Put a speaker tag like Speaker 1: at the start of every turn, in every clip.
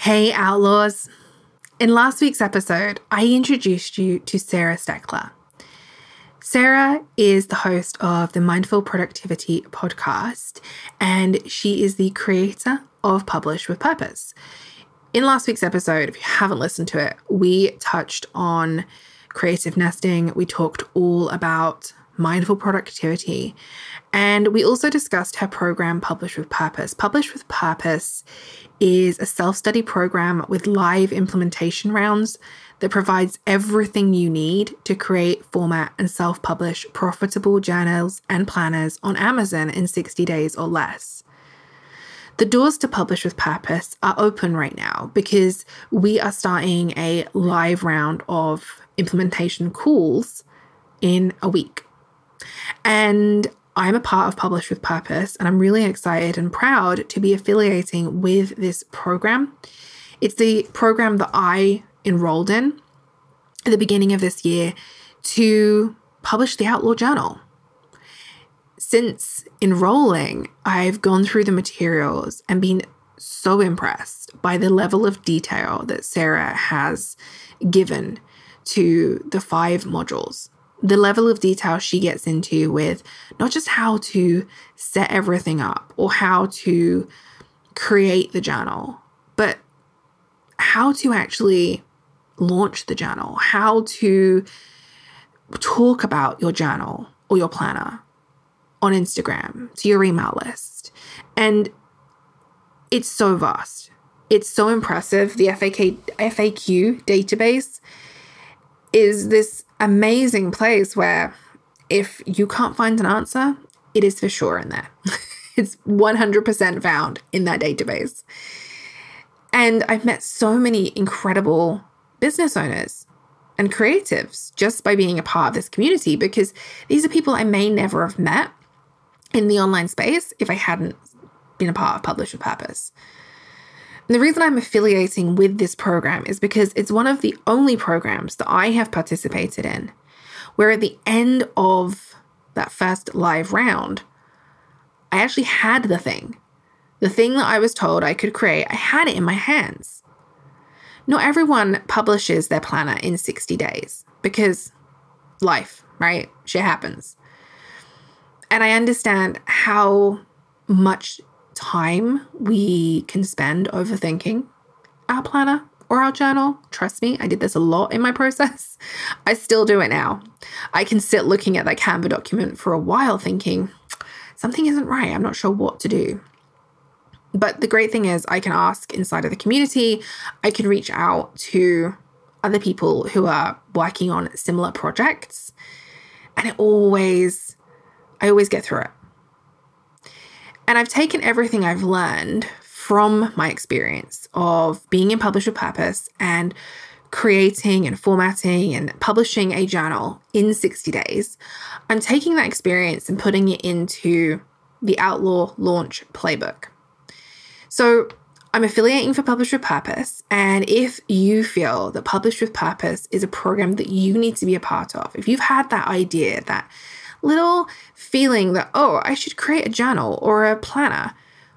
Speaker 1: Hey, Outlaws. In last week's episode, I introduced you to Sarah Steckler. Sarah is the host of the Mindful Productivity podcast, and she is the creator of Publish with Purpose. In last week's episode, if you haven't listened to it, we touched on creative nesting. We talked all about mindful productivity. And we also discussed her program, Publish with Purpose. Publish with Purpose is a self study program with live implementation rounds that provides everything you need to create, format, and self publish profitable journals and planners on Amazon in 60 days or less. The doors to Publish with Purpose are open right now because we are starting a live round of implementation calls in a week. And I'm a part of Publish with Purpose, and I'm really excited and proud to be affiliating with this program. It's the program that I enrolled in at the beginning of this year to publish the Outlaw Journal. Since enrolling, I've gone through the materials and been so impressed by the level of detail that Sarah has given to the five modules the level of detail she gets into with not just how to set everything up or how to create the journal, but how to actually launch the journal, how to talk about your journal or your planner on Instagram to your email list. And it's so vast. It's so impressive. The FAK, FAQ database is this amazing place where if you can't find an answer, it is for sure in there. it's 100% found in that database. And I've met so many incredible business owners and creatives just by being a part of this community because these are people I may never have met in the online space if I hadn't been a part of Publish with Purpose. And the reason I'm affiliating with this program is because it's one of the only programs that I have participated in where at the end of that first live round, I actually had the thing. The thing that I was told I could create, I had it in my hands. Not everyone publishes their planner in 60 days because life, right? Shit happens. And I understand how much time we can spend overthinking our planner or our journal. Trust me, I did this a lot in my process. I still do it now. I can sit looking at that Canva document for a while thinking, something isn't right. I'm not sure what to do. But the great thing is, I can ask inside of the community, I can reach out to other people who are working on similar projects. And it always, I always get through it. And I've taken everything I've learned from my experience of being in Publish with Purpose and creating and formatting and publishing a journal in 60 days. I'm taking that experience and putting it into the Outlaw Launch Playbook. So I'm affiliating for Publish with Purpose. And if you feel that Publish with Purpose is a program that you need to be a part of, if you've had that idea, that little feeling that, oh, I should create a journal or a planner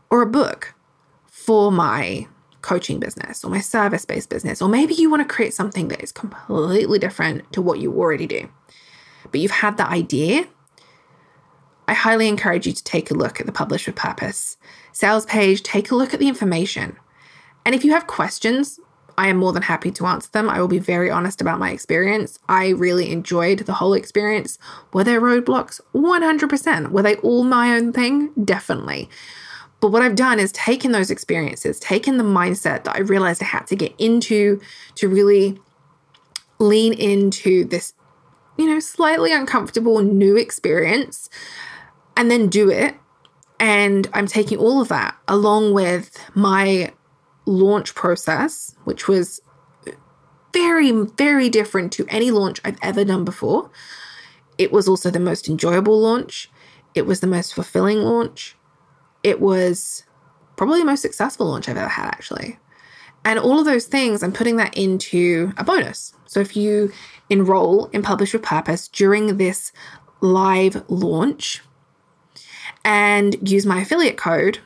Speaker 1: or a book for my coaching business or my service based business. Or maybe you want to create something that is completely different to what you already do, but you've had that idea. I highly encourage you to take a look at the Publish with Purpose sales page, take a look at the information. And if you have questions, I am more than happy to answer them. I will be very honest about my experience. I really enjoyed the whole experience. Were there roadblocks? 100%. Were they all my own thing? Definitely. But what I've done is taken those experiences, taken the mindset that I realized I had to get into to really lean into this, you know, slightly uncomfortable new experience and then do it. And I'm taking all of that along with my launch process, which was very, very different to any launch I've ever done before. It was also the most enjoyable launch. It was the most fulfilling launch. It was probably the most successful launch I've ever had, actually. And all of those things, I'm putting that into a bonus. So if you enroll in Publish with Purpose during this live launch and use my affiliate code,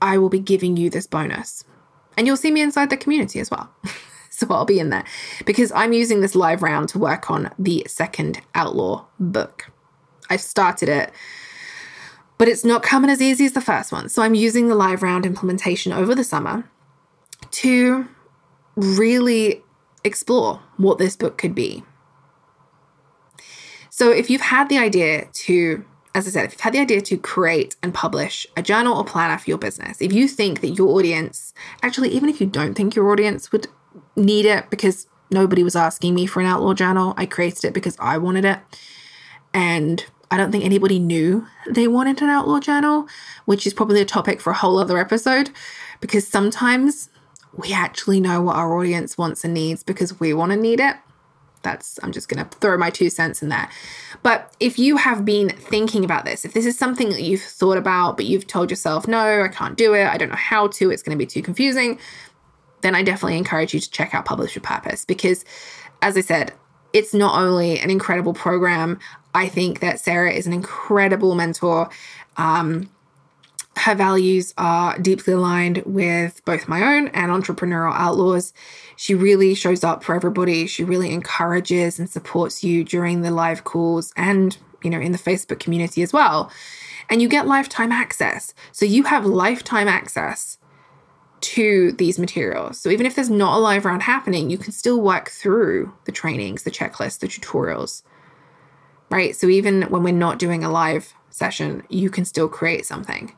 Speaker 1: I will be giving you this bonus. And you'll see me inside the community as well. so I'll be in there because I'm using this live round to work on the second Outlaw book. I've started it, but it's not coming as easy as the first one. So I'm using the live round implementation over the summer to really explore what this book could be. So if you've had the idea to as I said, if you've had the idea to create and publish a journal or planner for your business, if you think that your audience, actually, even if you don't think your audience would need it because nobody was asking me for an outlaw journal, I created it because I wanted it. And I don't think anybody knew they wanted an outlaw journal, which is probably a topic for a whole other episode because sometimes we actually know what our audience wants and needs because we want to need it that's i'm just going to throw my two cents in there but if you have been thinking about this if this is something that you've thought about but you've told yourself no i can't do it. I don't know how to. It's going to be too confusing then i definitely encourage you to check out publish purpose. Because as i said it's not only an incredible program. I think that sarah is an incredible mentor. Um, her values are deeply aligned with both my own and entrepreneurial outlaws. She really shows up for everybody. She really encourages and supports you during the live calls and, you know, in the Facebook community as well. And you get lifetime access. So you have lifetime access to these materials. So even if there's not a live round happening, you can still work through the trainings, the checklists, the tutorials. Right? So even when we're not doing a live session, you can still create something.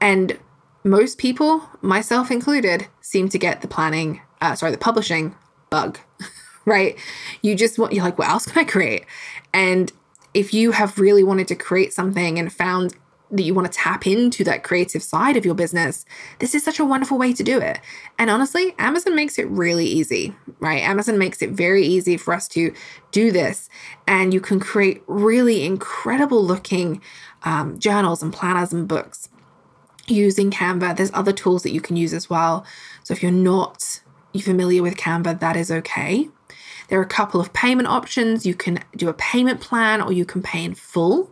Speaker 1: And most people, myself included, seem to get the planning, uh, sorry, the publishing bug, right? You just want, you're like, what else can I create? And if you have really wanted to create something and found that you want to tap into that creative side of your business, this is such a wonderful way to do it. And honestly, Amazon makes it really easy, right? Amazon makes it very easy for us to do this. And you can create really incredible looking um, journals and planners and books using Canva. There's other tools that you can use as well. So if you're not familiar with Canva, that is okay. There are a couple of payment options. You can do a payment plan or you can pay in full.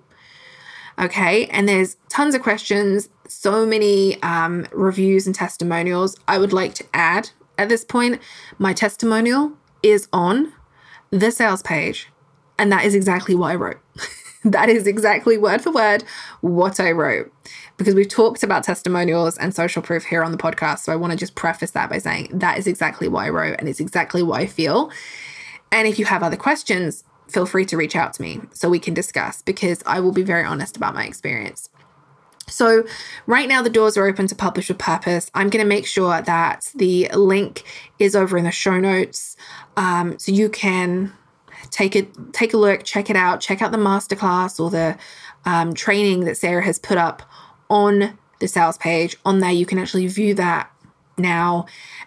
Speaker 1: Okay, and there's tons of questions, so many um, reviews and testimonials. I would like to add at this point, my testimonial is on the sales page, and that is exactly what I wrote. that is exactly word for word what I wrote because we've talked about testimonials and social proof here on the podcast. So I want to just preface that by saying that is exactly what I wrote and it's exactly what I feel. And if you have other questions, feel free to reach out to me so we can discuss because I will be very honest about my experience. So, right now, the doors are open to Publish with Purpose. I'm going to make sure that the link is over in the show notes um, so you can take it, take a look, check it out, check out the masterclass or the um, training that Sarah has put up on the sales page. On there, you can actually view that now.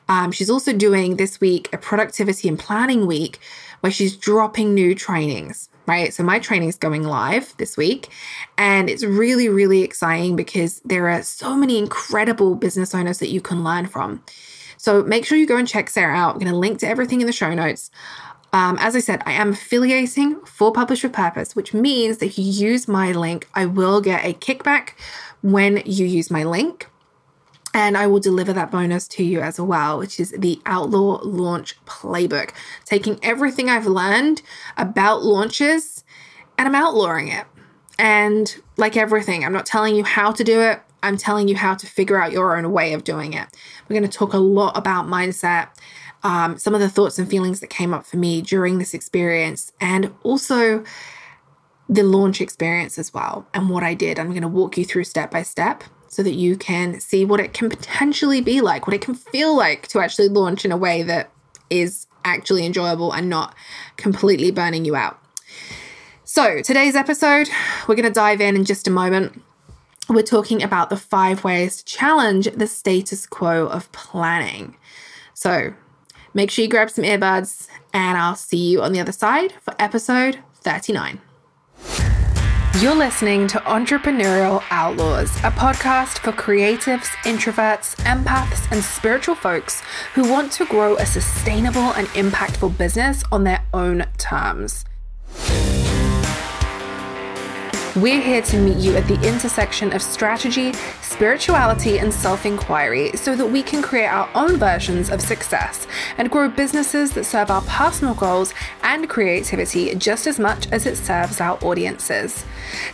Speaker 1: Um, she's also doing this week a productivity and planning week where she's dropping new trainings, right? So my training is going live this week and it's really, really exciting because there are so many incredible business owners that you can learn from. So make sure you go and check Sarah out. I'm going to link to everything in the show notes. Um, as I said, I am affiliating for Publish with Purpose, which means that if you use my link, I will get a kickback when you use my link. And I will deliver that bonus to you as well, which is the Outlaw Launch Playbook. Taking everything I've learned about launches and I'm outlawing it. And like everything, I'm not telling you how to do it, I'm telling you how to figure out your own way of doing it. We're going to talk a lot about mindset, um, some of the thoughts and feelings that came up for me during this experience, and also the launch experience as well and what I did. I'm going to walk you through step by step so that you can see what it can potentially be like, what it can feel like to actually launch in a way that is actually enjoyable and not completely burning you out. So, today's episode, we're going to dive in in just a moment. We're talking about the five ways to challenge the status quo of planning. So, make sure you grab some earbuds, and I'll see you on the other side for episode 39. You're listening to Entrepreneurial Outlaws, a podcast for creatives, introverts, empaths, and spiritual folks who want to grow a sustainable and impactful business on their own terms. We're here to meet you at the intersection of strategy, spirituality, and self inquiry so that we can create our own versions of success and grow businesses that serve our personal goals and creativity just as much as it serves our audiences.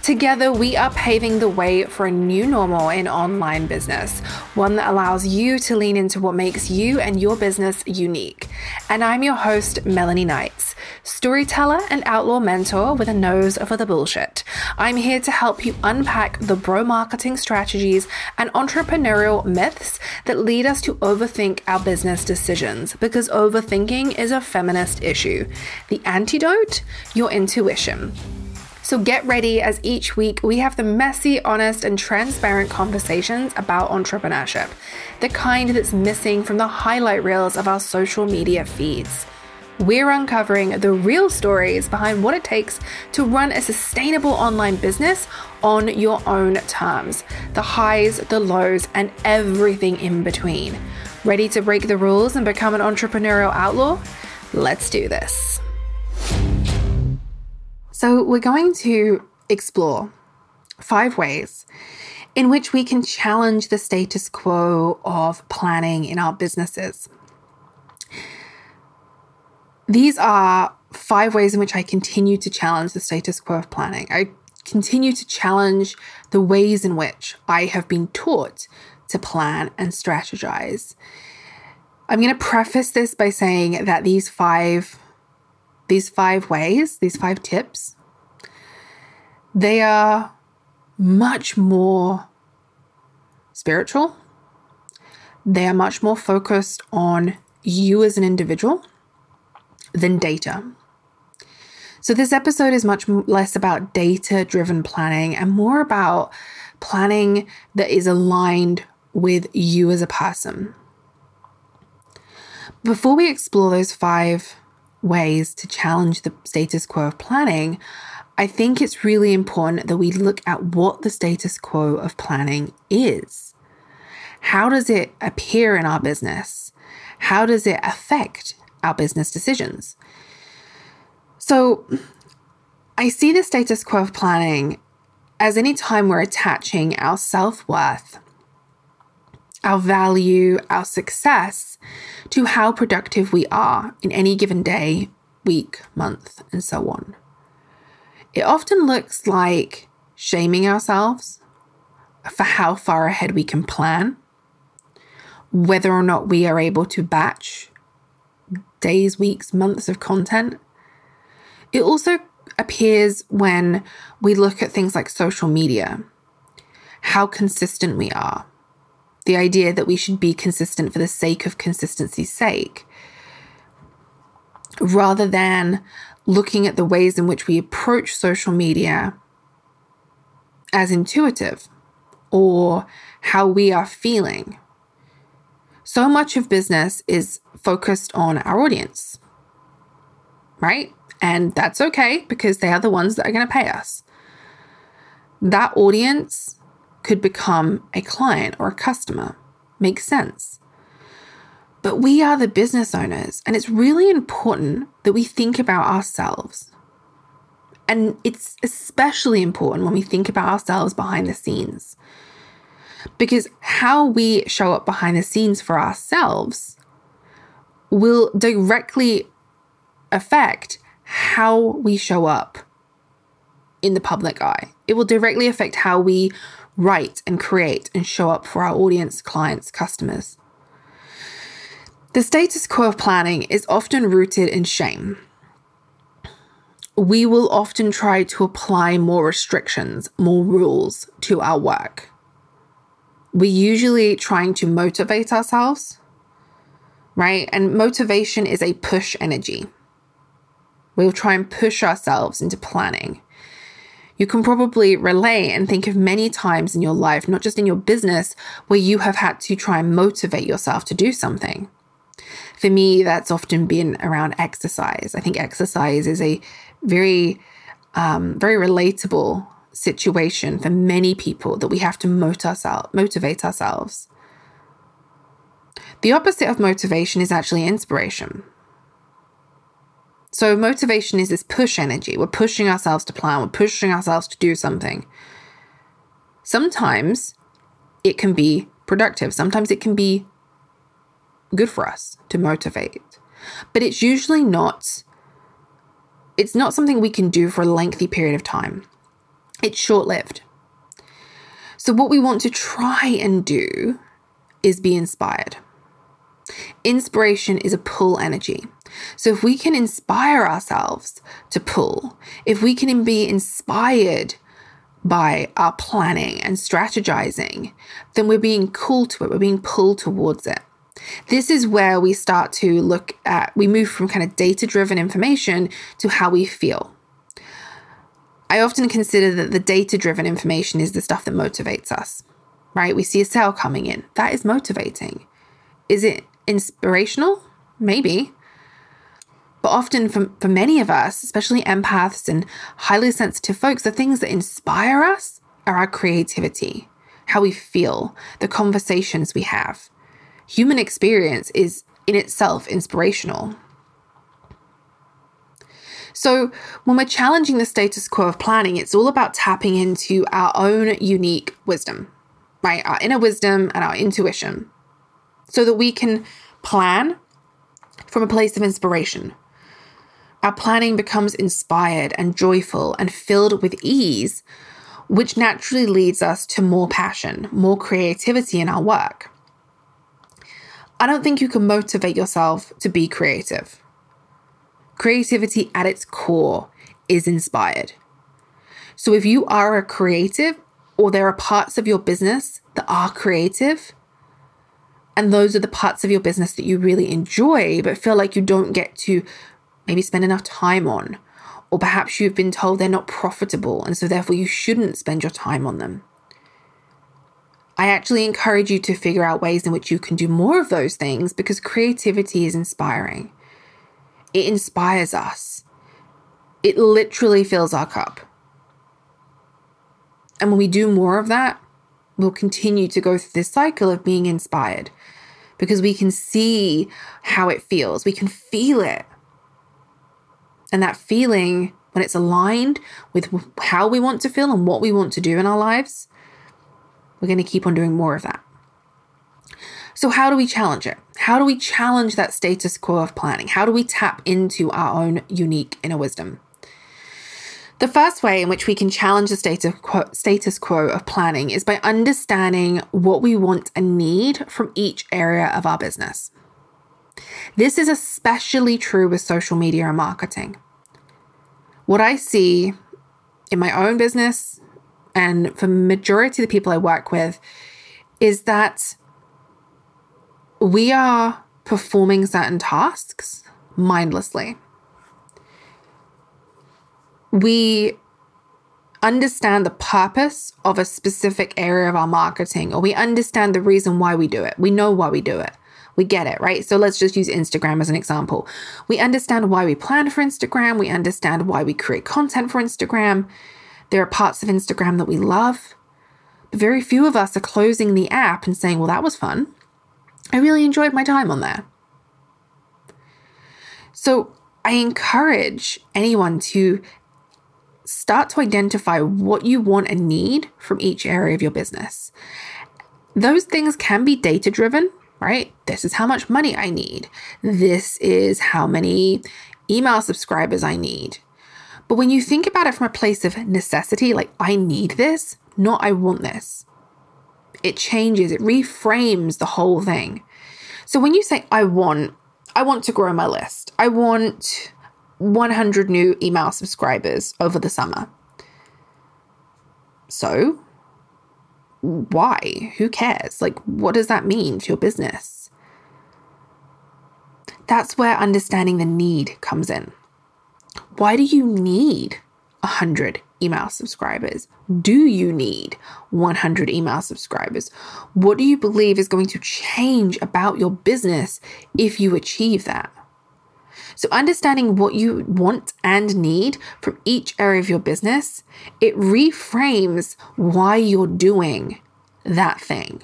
Speaker 1: Together, we are paving the way for a new normal in online business, one that allows you to lean into what makes you and your business unique. And I'm your host, Melanie Knights, storyteller and outlaw mentor with a nose for the bullshit. I'm here to help you unpack the bro marketing strategies and entrepreneurial myths that lead us to overthink our business decisions because overthinking is a feminist issue. The antidote? Your intuition. So get ready as each week we have the messy, honest, and transparent conversations about entrepreneurship, the kind that's missing from the highlight reels of our social media feeds. We're uncovering the real stories behind what it takes to run a sustainable online business on your own terms the highs, the lows, and everything in between. Ready to break the rules and become an entrepreneurial outlaw? Let's do this. So, we're going to explore five ways in which we can challenge the status quo of planning in our businesses. These are five ways in which I continue to challenge the status quo of planning. I continue to challenge the ways in which I have been taught to plan and strategize. I'm going to preface this by saying that these five these five ways, these five tips, they are much more spiritual. They are much more focused on you as an individual than data. So, this episode is much less about data driven planning and more about planning that is aligned with you as a person. Before we explore those five ways to challenge the status quo of planning, I think it's really important that we look at what the status quo of planning is. How does it appear in our business? How does it affect our business decisions? So, I see the status quo of planning as any time we're attaching our self worth, our value, our success to how productive we are in any given day, week, month, and so on. It often looks like shaming ourselves for how far ahead we can plan, whether or not we are able to batch days, weeks, months of content. It also appears when we look at things like social media, how consistent we are, the idea that we should be consistent for the sake of consistency's sake, rather than looking at the ways in which we approach social media as intuitive or how we are feeling. So much of business is focused on our audience, right? And that's okay because they are the ones that are going to pay us. That audience could become a client or a customer. Makes sense. But we are the business owners, and it's really important that we think about ourselves. And it's especially important when we think about ourselves behind the scenes. Because how we show up behind the scenes for ourselves will directly affect how we show up in the public eye. It will directly affect how we write and create and show up for our audience, clients, customers. The status quo of planning is often rooted in shame. We will often try to apply more restrictions, more rules to our work. We're usually trying to motivate ourselves, right? And motivation is a push energy. We'll try and push ourselves into planning. You can probably relate and think of many times in your life, not just in your business, where you have had to try and motivate yourself to do something for me, that's often been around exercise. I think exercise is a very, um, very relatable situation for many people that we have to motivate, ourselves, motivate ourselves. The opposite of motivation is actually inspiration. So, motivation is this push energy. We're pushing ourselves to plan, we're pushing ourselves to do something. Sometimes it can be productive, sometimes it can be good for us to motivate, but it's usually not. It's not something we can do for a lengthy period of time. It's short lived. So, what we want to try and do is be inspired. Inspiration is a pull energy. So, if we can inspire ourselves to pull, if we can be inspired by our planning and strategizing, then we're being called to it, we're being pulled towards it. This is where we start to look at, we move from kind of data driven information to how we feel. I often consider that the data driven information is the stuff that motivates us, right? We see a sale coming in. That is motivating. Is it inspirational? Maybe. But often, for, for many of us, especially empaths and highly sensitive folks, the things that inspire us are our creativity, how we feel, the conversations we have. Human experience is in itself inspirational. So, when we're challenging the status quo of planning, it's all about tapping into our own unique wisdom, right? Our inner wisdom and our intuition, so that we can plan from a place of inspiration. Our planning becomes inspired and joyful and filled with ease, which naturally leads us to more passion, more creativity in our work. I don't think you can motivate yourself to be creative. Creativity at its core is inspired. So if you are a creative or there are parts of your business that are creative, and those are the parts of your business that you really enjoy, but feel like you don't get to maybe spend enough time on, or perhaps you've been told they're not profitable, and so therefore you shouldn't spend your time on them. I actually encourage you to figure out ways in which you can do more of those things because creativity is inspiring. It inspires us. It literally fills our cup. And when we do more of that, we'll continue to go through this cycle of being inspired because we can see how it feels. We can feel it. And that feeling, when it's aligned with how we want to feel and what we want to do in our lives, we're going to keep on doing more of that. So, how do we challenge it? How do we challenge that status quo of planning? How do we tap into our own unique inner wisdom? The first way in which we can challenge the status quo, status quo of planning is by understanding what we want and need from each area of our business. This is especially true with social media and marketing. What I see in my own business and for majority of the people I work with is that we are performing certain tasks mindlessly. We understand the purpose of a specific area of our marketing, or we understand the reason why we do it. We know why we do it. We get it, right? So let's just use Instagram as an example. We understand why we plan for Instagram. We understand why we create content for Instagram. There are parts of Instagram that we love. But very few of us are closing the app and saying, well, that was fun. I really enjoyed my time on there. So I encourage anyone to start to identify what you want and need from each area of your business. Those things can be data driven, right? This is how much money I need. This is how many email subscribers I need. But when you think about it from a place of necessity, like I need this, not I want this, it changes, it reframes the whole thing. So when you say I want, I want to grow my list. I want 100 new email subscribers over the summer. So, why? Who cares? Like, what does that mean to your business? That's where understanding the need comes in. Why do you need 100 email subscribers? Do you need 100 email subscribers? What do you believe is going to change about your business if you achieve that? So, understanding what you want and need from each area of your business, it reframes why you're doing that thing.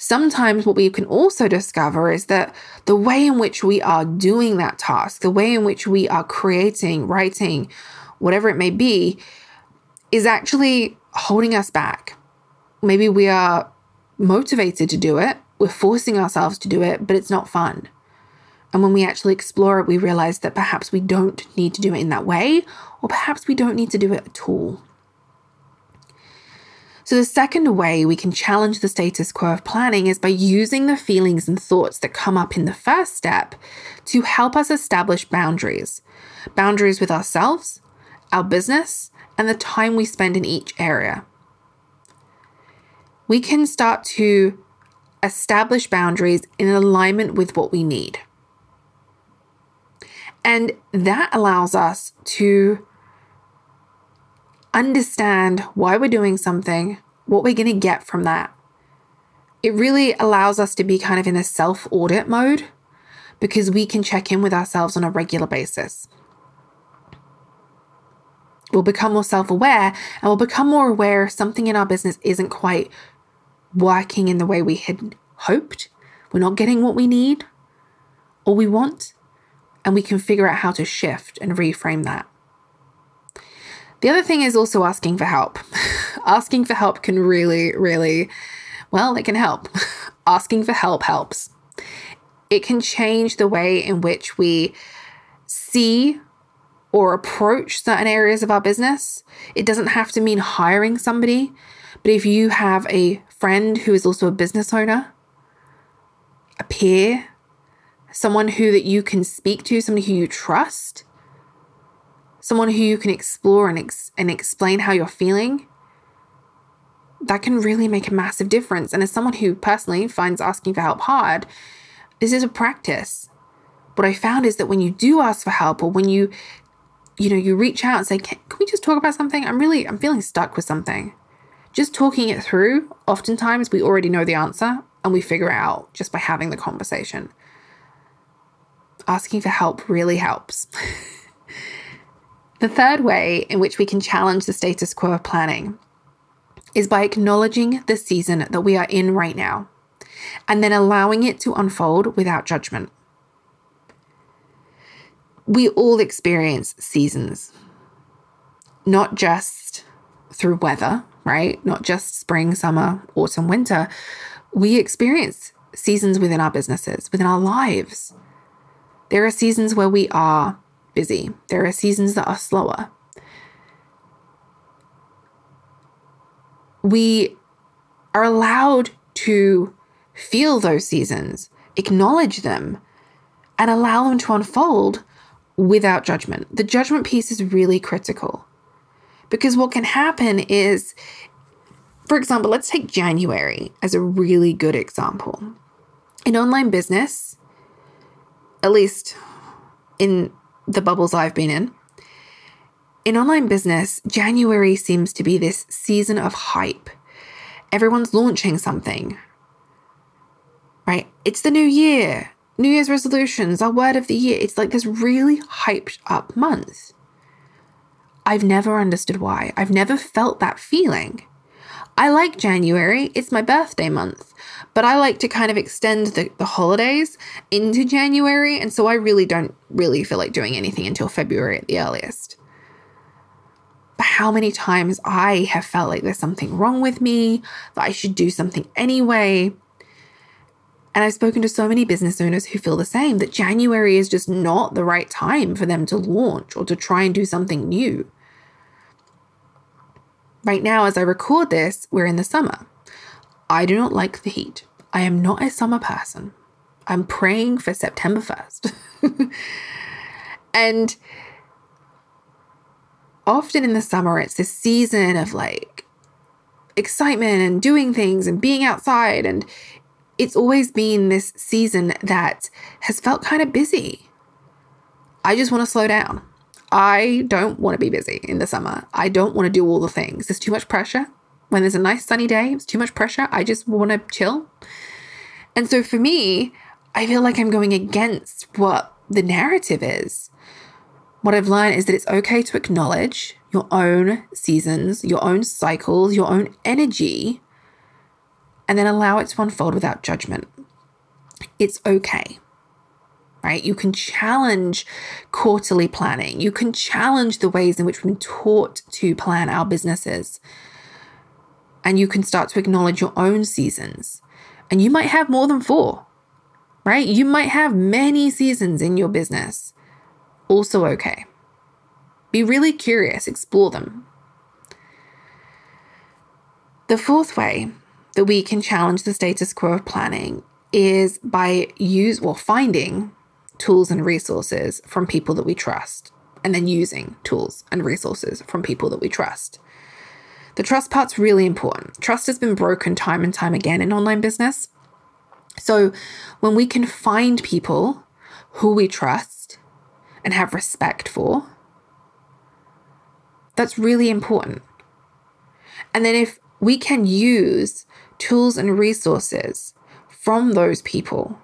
Speaker 1: sometimes what we can also discover is that the way in which we are doing that task, the way in which we are creating, writing, whatever it may be, is actually holding us back. Maybe we are motivated to do it, we're forcing ourselves to do it, but it's not fun. And when we actually explore it, we realize that perhaps we don't need to do it in that way, or perhaps we don't need to do it at all. So, the second way we can challenge the status quo of planning is by using the feelings and thoughts that come up in the first step to help us establish boundaries boundaries with ourselves, our business, and the time we spend in each area. We can start to establish boundaries in alignment with what we need. And that allows us to understand why we're doing something, what we're going to get from that. It really allows us to be kind of in a self audit mode because we can check in with ourselves on a regular basis. We'll become more self aware and we'll become more aware something in our business isn't quite working in the way we had hoped. We're not getting what we need or we want, and we can figure out how to shift and reframe that. The other thing is also asking for help. asking for help can really, really, well, it can help. asking for help helps. It can change the way in which we see or approach certain areas of our business. It doesn't have to mean hiring somebody, but if you have a friend who is also a business owner, a peer, someone who that you can speak to, somebody who you trust, someone who you can explore and, ex- and explain how you're feeling, that can really make a massive difference. And as someone who personally finds asking for help hard, this is a practice. What I found is that when you do ask for help or when you, you know, you reach out and say, can, can we just talk about something? I'm really, I'm feeling stuck with something. Just talking it through, oftentimes we already know the answer and we figure it out just by having the conversation. Asking for help really helps. The third way in which we can challenge the status quo of planning is by acknowledging the season that we are in right now and then allowing it to unfold without judgment. We all experience seasons, not just through weather, right? Not just spring, summer, autumn, winter. We experience seasons within our businesses, within our lives. There are seasons where we are busy. There are seasons that are slower. We are allowed to feel those seasons, acknowledge them, and allow them to unfold without judgment. The judgment piece is really critical because what can happen is, for example, let's take January as a really good example. In online business, at least in the bubbles I've been in. In online business, January seems to be this season of hype. Everyone's launching something, right? It's the new year, New Year's resolutions, our word of the year. It's like this really hyped up month. I've never understood why. I've never felt that feeling. I like January, it's my birthday month, but I like to kind of extend the, the holidays into January, and so I really don't really feel like doing anything until February at the earliest. But how many times I have felt like there's something wrong with me, that I should do something anyway. And I've spoken to so many business owners who feel the same that January is just not the right time for them to launch or to try and do something new. Right now, as I record this, we're in the summer. I do not like the heat. I am not a summer person. I'm praying for September 1st. and often in the summer, it's this season of like excitement and doing things and being outside. And it's always been this season that has felt kind of busy. I just want to slow down. I don't want to be busy in the summer. I don't want to do all the things. There's too much pressure. When there's a nice sunny day, it's too much pressure. I just want to chill. And so for me, I feel like I'm going against what the narrative is. What I've learned is that it's okay to acknowledge your own seasons, your own cycles, your own energy, and then allow it to unfold without judgment. It's okay. Right? You can challenge quarterly planning. You can challenge the ways in which we've been taught to plan our businesses. And you can start to acknowledge your own seasons. And you might have more than four, right? You might have many seasons in your business. Also, okay. Be really curious, explore them. The fourth way that we can challenge the status quo of planning is by use or finding tools and resources from people that we trust and then using tools and resources from people that we trust. The trust part's really important. Trust has been broken time and time again in online business. So when we can find people who we trust and have respect for, that's really important. And then if we can use tools and resources from those people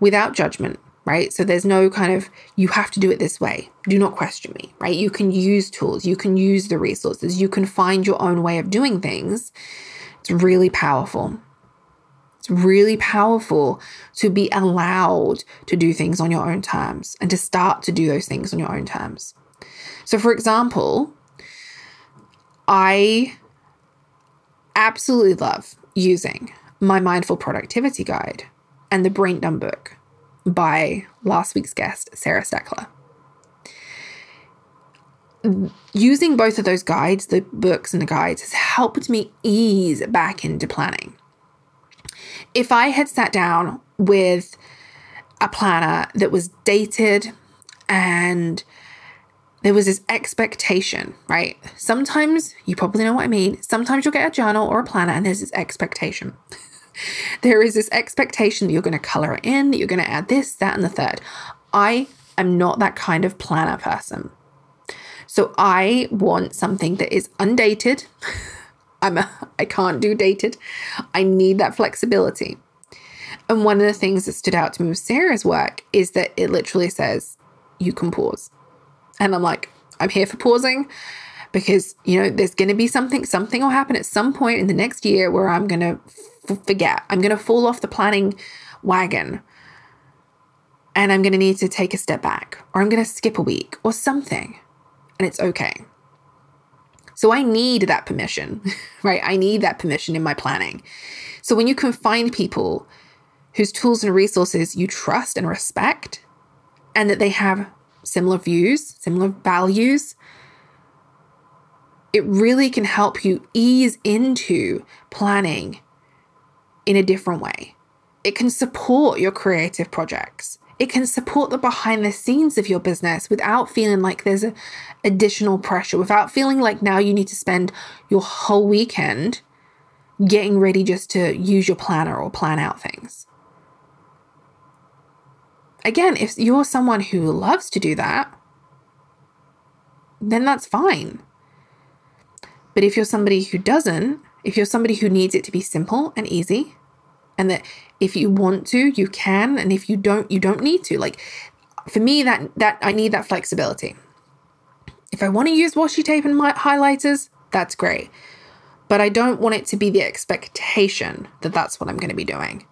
Speaker 1: without judgment, right? So there's no kind of, you have to do it this way. Do not question me, right? You can use tools, you can use the resources, you can find your own way of doing things. It's really powerful. It's really powerful to be allowed to do things on your own terms and to start to do those things on your own terms. So, for example, I absolutely love using my mindful productivity guide and the Brain Dump book by last week's guest, Sarah Steckler. Using both of those guides, the books and the guides, has helped me ease back into planning. If I had sat down with a planner that was dated and there was this expectation, right? Sometimes you probably know what I mean. Sometimes you'll get a journal or a planner and there's this expectation. there is this expectation that you're going to color it in, that you're going to add this, that, and the third. I am not that kind of planner person. So I want something that is undated. I'm a, I can't do dated. I need that flexibility. And one of the things that stood out to me with Sarah's work is that it literally says you can pause. And I'm like, I'm here for pausing because, you know, there's going to be something, something will happen at some point in the next year where I'm going to f- forget. I'm going to fall off the planning wagon and I'm going to need to take a step back or I'm going to skip a week or something. And it's okay. So I need that permission, right? I need that permission in my planning. So when you can find people whose tools and resources you trust and respect, and that they have similar views, similar values, it really can help you ease into planning in a different way. It can support your creative projects. It can support the behind the scenes of your business without feeling like there's additional pressure, without feeling like now you need to spend your whole weekend getting ready just to use your planner or plan out things. Again, if you're someone who loves to do that, then that's fine. But if you're somebody who doesn't, if you're somebody who needs it to be simple and easy, and that if you want to, you can, and if you don't, you don't need to. Like for me, that that I need that flexibility. If I want to use washi tape and my highlighters, that's great. But I don't want it to be the expectation that that's what I'm going to be doing.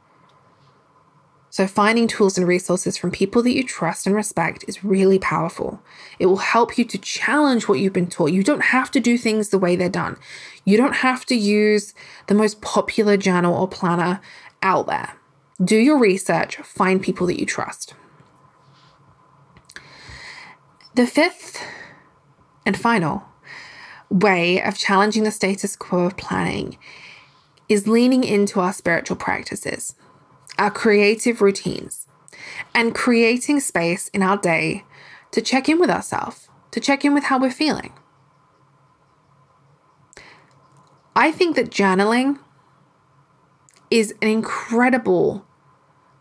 Speaker 1: So, finding tools and resources from people that you trust and respect is really powerful. It will help you to challenge what you've been taught. You don't have to do things the way they're done. You don't have to use the most popular journal or planner out there. Do your research, find people that you trust. The fifth and final way of challenging the status quo of planning is leaning into our spiritual practices our creative routines, and creating space in our day to check in with ourselves, to check in with how we're feeling. I think that journaling is an incredible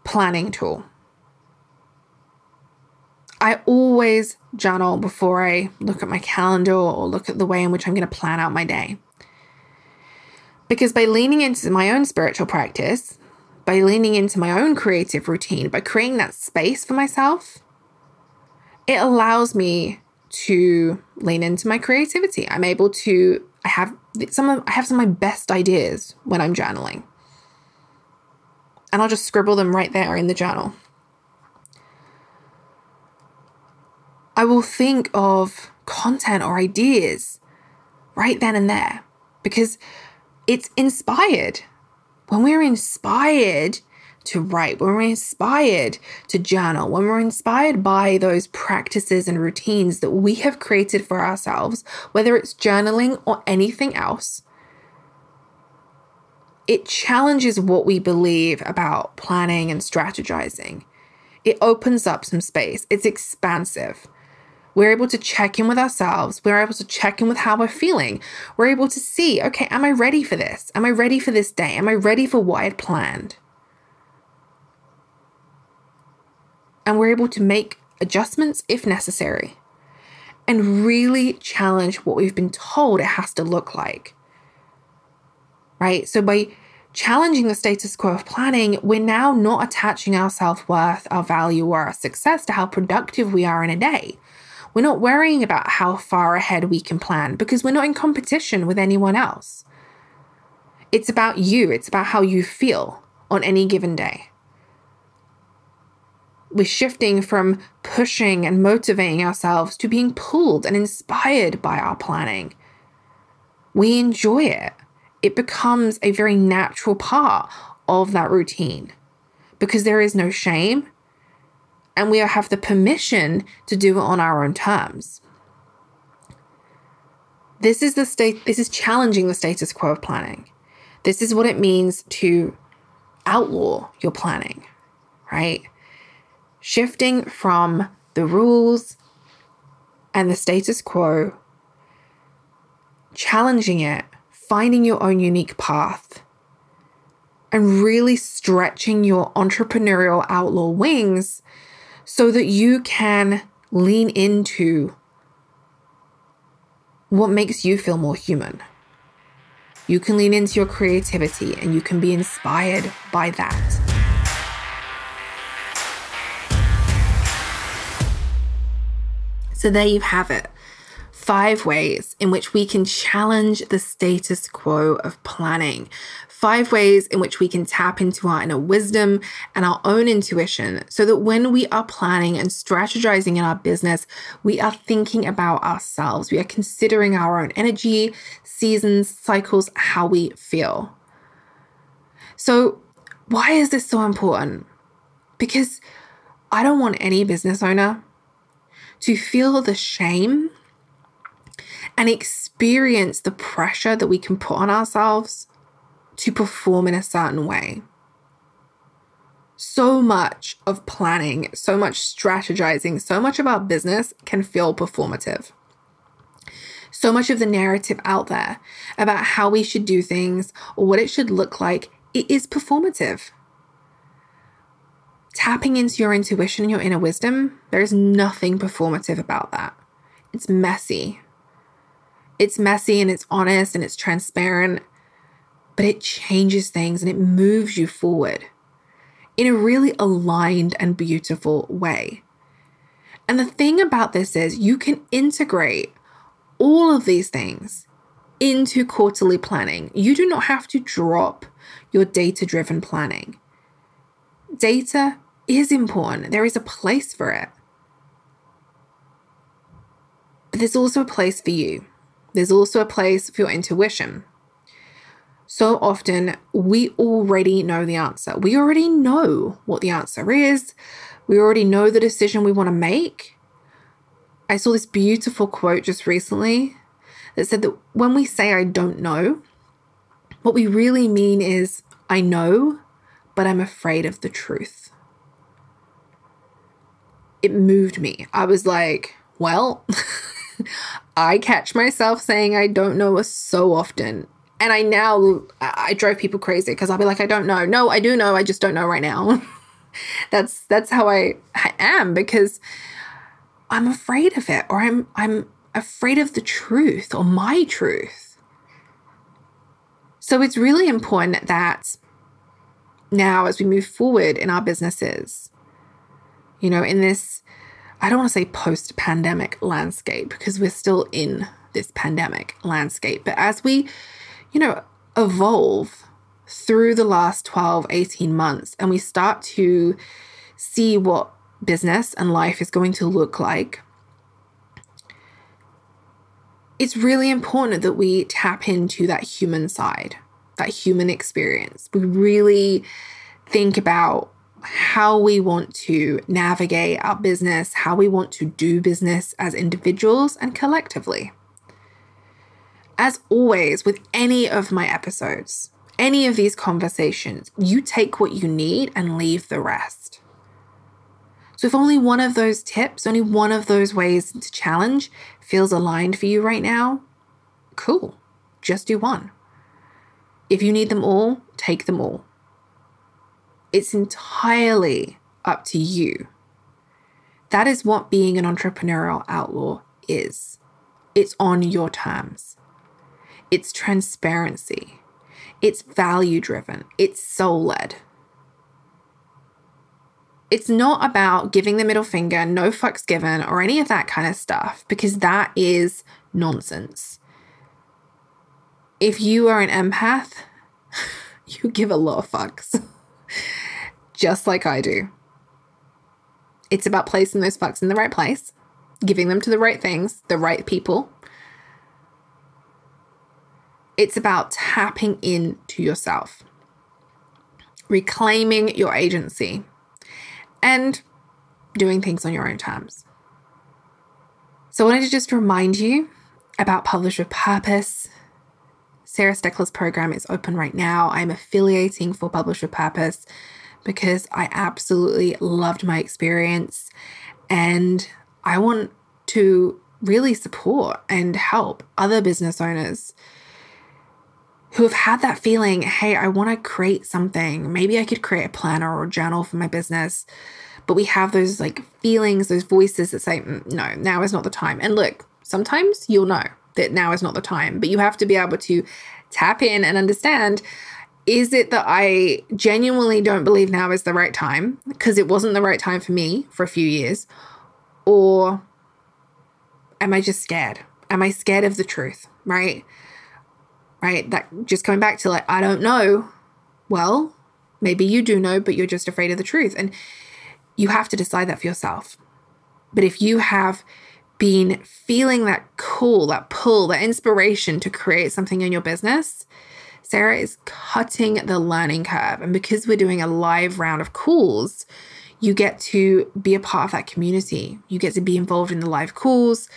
Speaker 1: planning tool. I always journal before I look at my calendar or look at the way in which I'm going to plan out my day. Because by leaning into my own spiritual practice, by leaning into my own creative routine, by creating that space for myself, it allows me to lean into my creativity. I'm able to, I have some of I have some of my best ideas when I'm journaling. And I'll just scribble them right there in the journal. I will think of content or ideas right then and there because it's inspired. When we're inspired to write, when we're inspired to journal, when we're inspired by those practices and routines that we have created for ourselves, whether it's journaling or anything else, it challenges what we believe about planning and strategizing. It opens up some space, it's expansive. We're able to check in with ourselves. We're able to check in with how we're feeling. We're able to see, okay, am I ready for this? Am I ready for this day? Am I ready for what I'd planned? And we're able to make adjustments if necessary and really challenge what we've been told it has to look like. Right? So by challenging the status quo of planning, we're now not attaching our self worth, our value, or our success to how productive we are in a day. We're not worrying about how far ahead we can plan because we're not in competition with anyone else. It's about you, it's about how you feel on any given day. We're shifting from pushing and motivating ourselves to being pulled and inspired by our planning. We enjoy it. It becomes a very natural part of that routine because there is no shame and we have the permission to do it on our own terms. This is the state this is challenging the status quo of planning. This is what it means to outlaw your planning, right? Shifting from the rules and the status quo, challenging it, finding your own unique path, and really stretching your entrepreneurial outlaw wings so that you can lean into what makes you feel more human. You can lean into your creativity and you can be inspired by that. So, there you have it five ways in which we can challenge the status quo of planning. Five ways in which we can tap into our inner wisdom and our own intuition so that when we are planning and strategizing in our business, we are thinking about ourselves. We are considering our own energy, seasons, cycles, how we feel. So, why is this so important? Because I don't want any business owner to feel the shame and experience the pressure that we can put on ourselves to perform in a certain way. So much of planning, so much strategizing, so much of our business can feel performative. So much of the narrative out there about how we should do things or what it should look like, it is performative. Tapping into your intuition and your inner wisdom, there is nothing performative about that. It's messy, it's messy and it's honest and it's transparent, but it changes things and it moves you forward in a really aligned and beautiful way. And the thing about this is you can integrate all of these things into quarterly planning. You do not have to drop your data driven planning. Data is important, there is a place for it. But there's also a place for you. There's also a place for your intuition. So often, we already know the answer. We already know what the answer is. We already know the decision we want to make. I saw this beautiful quote just recently that said that when we say, I don't know, what we really mean is, I know, but I'm afraid of the truth. It moved me. I was like, well, I catch myself saying I don't know so often. And I now I drove people crazy because I'll be like, I don't know. No, I do know. I just don't know right now. that's that's how I, I am because I'm afraid of it or I'm I'm afraid of the truth or my truth. So it's really important that now as we move forward in our businesses, you know, in this I don't want to say post pandemic landscape because we're still in this pandemic landscape. But as we, you know, evolve through the last 12, 18 months and we start to see what business and life is going to look like, it's really important that we tap into that human side, that human experience. We really think about how we want to navigate our business, how we want to do business as individuals and collectively. As always, with any of my episodes, any of these conversations, you take what you need and leave the rest. So, if only one of those tips, only one of those ways to challenge feels aligned for you right now, cool, just do one. If you need them all, take them all. It's entirely up to you. That is what being an entrepreneurial outlaw is. It's on your terms. It's transparency. It's value driven. It's soul led. It's not about giving the middle finger, no fucks given, or any of that kind of stuff, because that is nonsense. If you are an empath, you give a lot of fucks just like I do. It's about placing those fucks in the right place, giving them to the right things, the right people. It's about tapping into yourself, reclaiming your agency, and doing things on your own terms. So, I wanted to just remind you about Publish with Purpose. Sarah Steckler's program is open right now. I'm affiliating for Publish with Purpose because I absolutely loved my experience and I want to really support and help other business owners who have had that feeling hey, I want to create something. Maybe I could create a planner or a journal for my business. But we have those like feelings, those voices that say, mm, no, now is not the time. And look, sometimes you'll know that now is not the time, but you have to be able to tap in and understand is it that I genuinely don't believe now is the right time because it wasn't the right time for me for a few years? Or am I just scared? Am I scared of the truth? Right? Right? That just coming back to like, I don't know. Well, maybe you do know, but you're just afraid of the truth. And you have to decide that for yourself. But if you have been feeling that call, that pull, that inspiration to create something in your business, Sarah is cutting the learning curve. And because we're doing a live round of calls, you get to be a part of that community. You get to be involved in the live calls.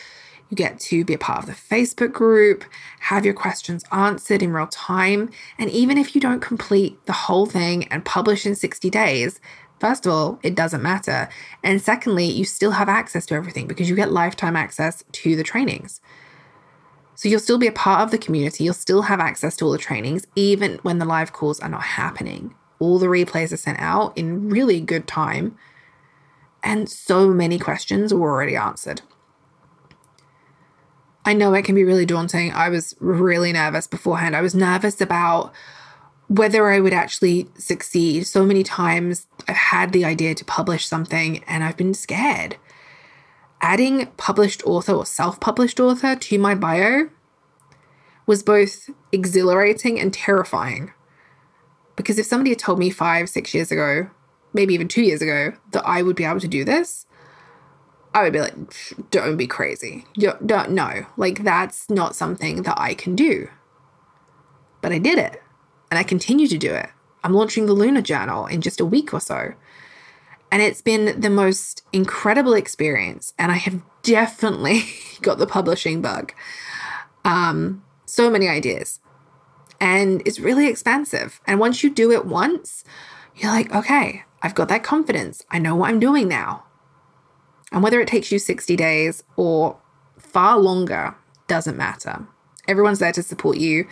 Speaker 1: You get to be a part of the Facebook group, have your questions answered in real time. And even if you don't complete the whole thing and publish in 60 days, first of all, it doesn't matter. And secondly, you still have access to everything because you get lifetime access to the trainings. So you'll still be a part of the community. You'll still have access to all the trainings, even when the live calls are not happening. All the replays are sent out in really good time. And so many questions were already answered. I know it can be really daunting. I was really nervous beforehand. I was nervous about whether I would actually succeed. So many times I've had the idea to publish something and I've been scared adding published author or self published author to my bio was both exhilarating and terrifying. Because if somebody had told me five, six years ago, maybe even two years ago, that I would be able to do this, I would be like, don't be crazy. don't, no, like that's not something that I can do. But I did it and I continue to do it. I'm launching the Lunar Journal in just a week or so. And it's been the most incredible experience. And I have definitely got the publishing bug. Um, so many ideas. And it's really expensive. And once you do it once, you're like, okay, I've got that confidence. I know what I'm doing now. And whether it takes you 60 days or far longer doesn't matter. Everyone's there to support you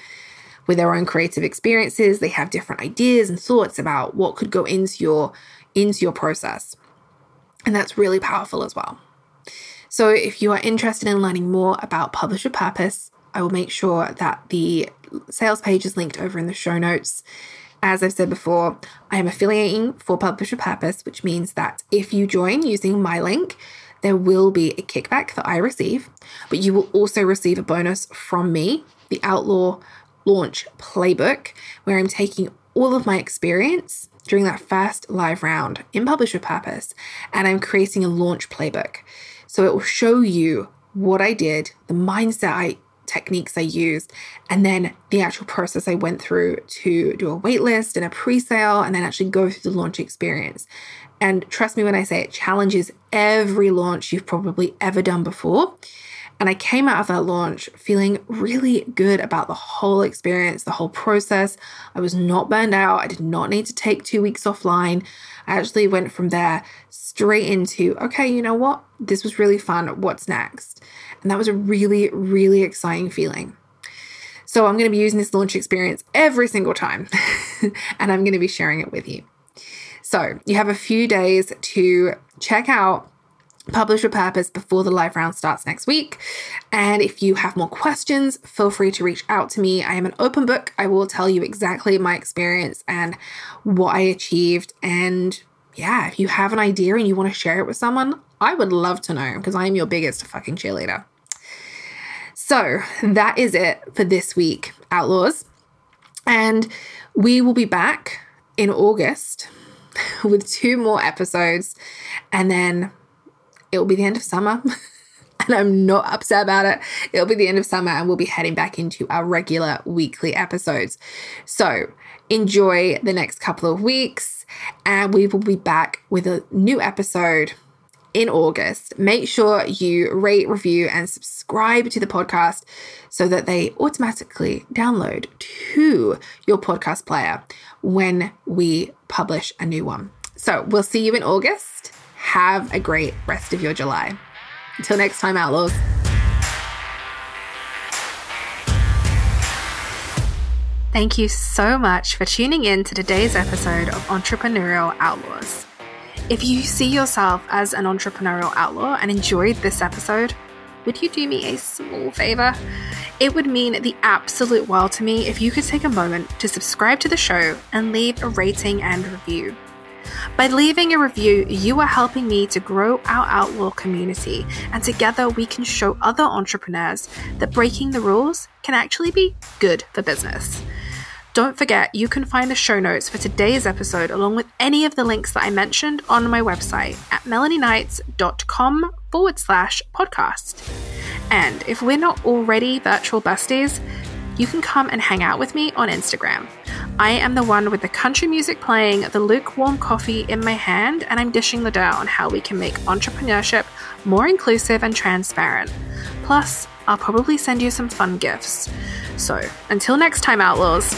Speaker 1: with their own creative experiences. They have different ideas and thoughts about what could go into your into your process. And that's really powerful as well. So, if you are interested in learning more about Publish with Purpose, I will make sure that the sales page is linked over in the show notes. As I've said before, I am affiliating for Publish with Purpose, which means that if you join using my link, there will be a kickback that I receive, but you will also receive a bonus from me, the Outlaw Launch Playbook, where I'm taking all of my experience during that first live round in Publish with Purpose, and I'm creating a launch playbook. So it will show you what I did, the mindset I techniques I used, and then the actual process I went through to do a waitlist and a pre-sale and then actually go through the launch experience. And trust me when I say it challenges every launch you've probably ever done before. And I came out of that launch feeling really good about the whole experience, the whole process. I was not burned out. I did not need to take two weeks offline. I actually went from there straight into, okay, you know what? This was really fun. What's next? And that was a really, really exciting feeling. So I'm going to be using this launch experience every single time, and I'm going to be sharing it with you. So you have a few days to check out Publish with Purpose before the live round starts next week. And if you have more questions, feel free to reach out to me. I am an open book. I will tell you exactly my experience and what I achieved. And yeah, if you have an idea and you want to share it with someone, I would love to know because I am your biggest fucking cheerleader. So that is it for this week, Outlaws. And we will be back in August with two more episodes. And then it will be the end of summer. and I'm not upset about it. It'll be the end of summer and we'll be heading back into our regular weekly episodes. So enjoy the next couple of weeks and we will be back with a new episode in August. Make sure you rate, review, and subscribe to the podcast so that they automatically download to your podcast player when we publish a new one. So we'll see you in August. Have a great rest of your July. Until next time, Outlaws. Thank you so much for tuning in to today's episode of Entrepreneurial Outlaws. If you see yourself as an entrepreneurial outlaw and enjoyed this episode, would you do me a small favor? It would mean the absolute world to me if you could take a moment to subscribe to the show and leave a rating and review. By leaving a review, you are helping me to grow our outlaw community, and together we can show other entrepreneurs that breaking the rules can actually be good for business. Don't forget, you can find the show notes for today's episode along with any of the links that I mentioned on my website at melanieknights.com forward slash podcast. And if we're not already virtual besties, you can come and hang out with me on Instagram. I am the one with the country music playing, the lukewarm coffee in my hand, and I'm dishing the dirt on how we can make entrepreneurship more inclusive and transparent. Plus, I'll probably send you some fun gifts. So, until next time, Outlaws.